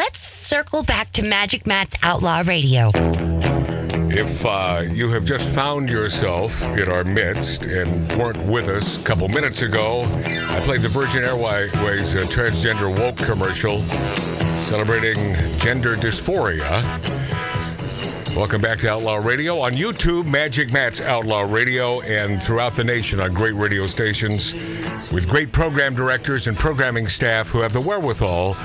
let's circle back to Magic Matt's Outlaw Radio. If uh, you have just found yourself in our midst and weren't with us a couple minutes ago, I played the Virgin Airways uh, transgender woke commercial celebrating gender dysphoria. Welcome back to Outlaw Radio on YouTube, Magic Matt's Outlaw Radio, and throughout the nation on great radio stations with great program directors and programming staff who have the wherewithal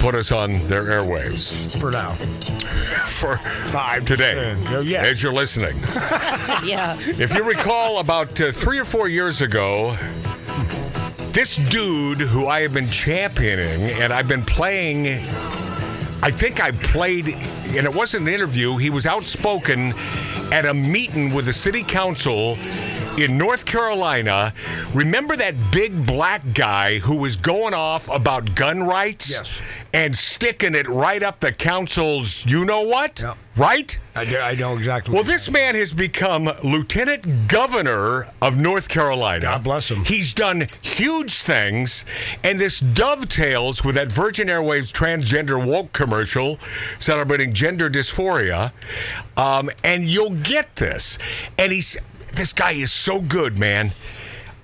put us on their airwaves For now. for I'm today saying, oh, yeah. as you're listening. Yeah. If you recall, about uh, three or four years ago, this dude who I have been championing and I've been playing, I think I played, and it wasn't an interview, he was outspoken at a meeting with the city council in North Carolina. Remember that big black guy who was going off about gun rights? Yes. And sticking it right up the council's, you know what? Yep. Right? I, do- I know exactly. Well, this man has become Lieutenant Governor of North Carolina. God bless him. He's done huge things, and this dovetails with that Virgin Airways transgender woke commercial celebrating gender dysphoria. Um, and you'll get this. And he's this guy is so good, man.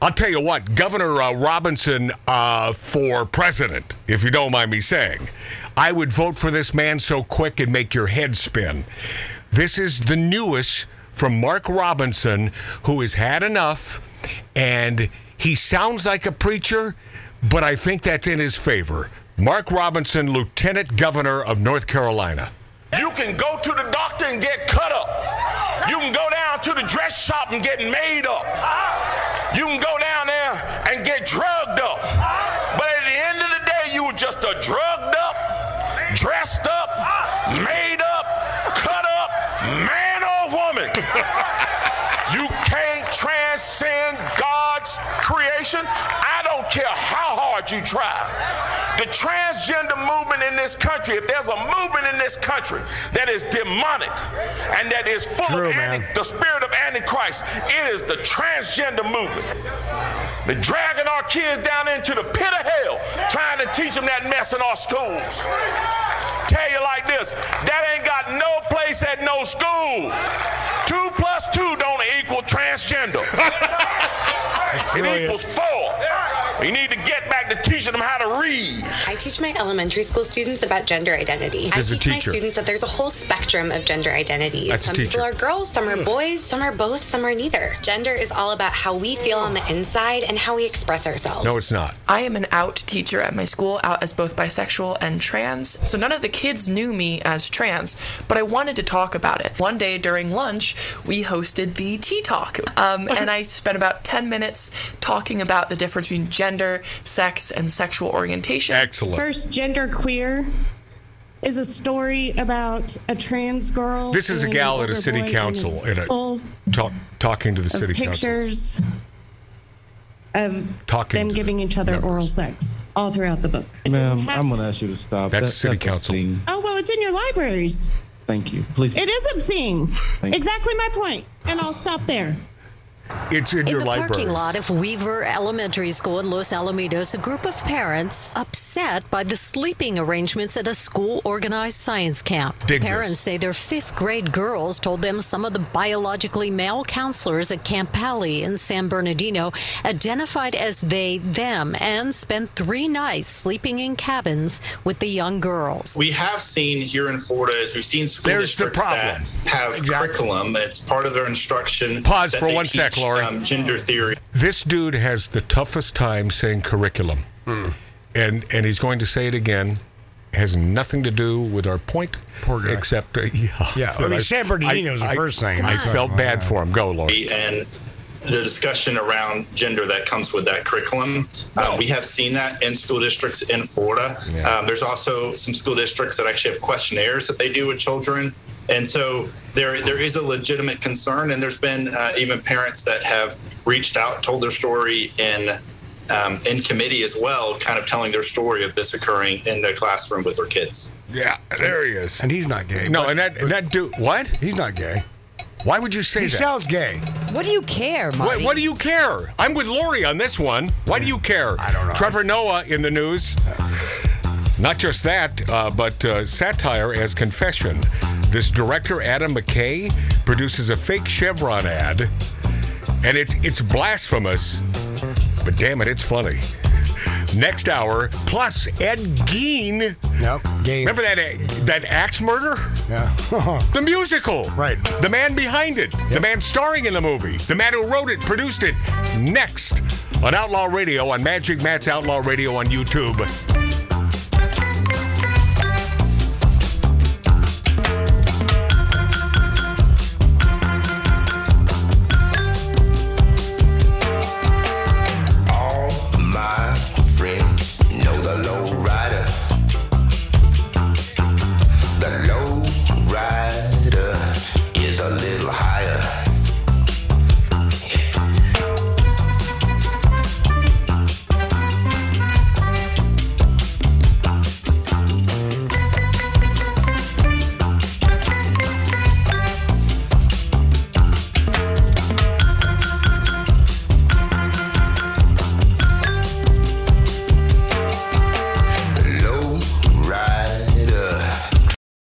I'll tell you what, Governor uh, Robinson uh, for president, if you don't mind me saying. I would vote for this man so quick and make your head spin. This is the newest from Mark Robinson, who has had enough, and he sounds like a preacher, but I think that's in his favor. Mark Robinson, Lieutenant Governor of North Carolina. You can go to the doctor and get cut up. You can go down to the dress shop and get made up. You can go down there and get drugged up. But at the end of the day, you were just a drugged up, dressed up, made up, cut up man or woman. You can't transcend God's creation. Care how hard you try. The transgender movement in this country, if there's a movement in this country that is demonic and that is full True, of anti- the spirit of Antichrist, it is the transgender movement. They're dragging our kids down into the pit of hell, trying to teach them that mess in our schools. Tell you like this, that ain't got no place at no school. Two plus two don't equal transgender. it equals four. You need to get back to teaching them how to read. I teach my elementary school students about gender identity. I As a teach my students that there's a whole spectrum of gender identities. That's a some teacher. people are girls, some are boys, some are both, some are neither. Gender is all about how we feel on the inside and how we express ourselves. No, it's not. I am an out teacher at my school, out as both bisexual and trans. So none of the kids knew me as trans, but I wanted to talk about it. One day during lunch, we hosted the Tea Talk, um, and I spent about 10 minutes talking about the difference between gender, sex, and sexual orientation. Excellent. First, Gender Queer is a story about a trans girl. This is a gal at a city council it's in a- Talk, talking to the of city council. pictures of Talking them giving the each other members. oral sex all throughout the book. Ma'am, I'm going to ask you to stop. That's city council. obscene. Oh well, it's in your libraries. Thank you. Please. It is obscene. Thank you. Exactly my point. And I'll stop there. It's in, In your the library. parking lot of Weaver Elementary School in Los Alamitos, a group of parents upset by the sleeping arrangements at a school organized science camp. Dig this. parents say their fifth grade girls told them some of the biologically male counselors at Camp Pali in San Bernardino identified as they, them, and spent three nights sleeping in cabins with the young girls. We have seen here in Florida, as we've seen school There's the districts that problem. have curriculum. It's part of their instruction. Pause for they one sec, teach, Um, gender theory. This dude has the toughest time saying curriculum. Hmm. And and he's going to say it again. Has nothing to do with our point. Poor guy. Except, uh, yeah. Yeah, I mean, San Bernardino is the first thing. I Come on. felt bad for him. Go, Lord. and the discussion around gender that comes with that curriculum. Uh, we have seen that in school districts in Florida. Yeah. Um, there's also some school districts that actually have questionnaires that they do with children. And so there, there is a legitimate concern, and there's been uh, even parents that have reached out, told their story in um, in committee as well, kind of telling their story of this occurring in the classroom with their kids. Yeah, there he is. And he's not gay. No, but and that and that dude. What? he's not gay. Why would you say He that? sounds gay. What do you care, What, what do you care? I'm with Lori on this one. Why do you care? I don't know. Trevor Noah in the news. Not just that, uh, but uh, satire as confession. This director, Adam McKay, produces a fake Chevron ad, and it's it's blasphemous, but damn it, it's funny. Next hour, plus Ed Gein. Yep. Game. Remember that uh, that axe murder? Yeah. The musical. Right. The man behind it. The man starring in the movie. The man who wrote it, produced it. Next on Outlaw Radio, on Magic Matt's Outlaw Radio on YouTube.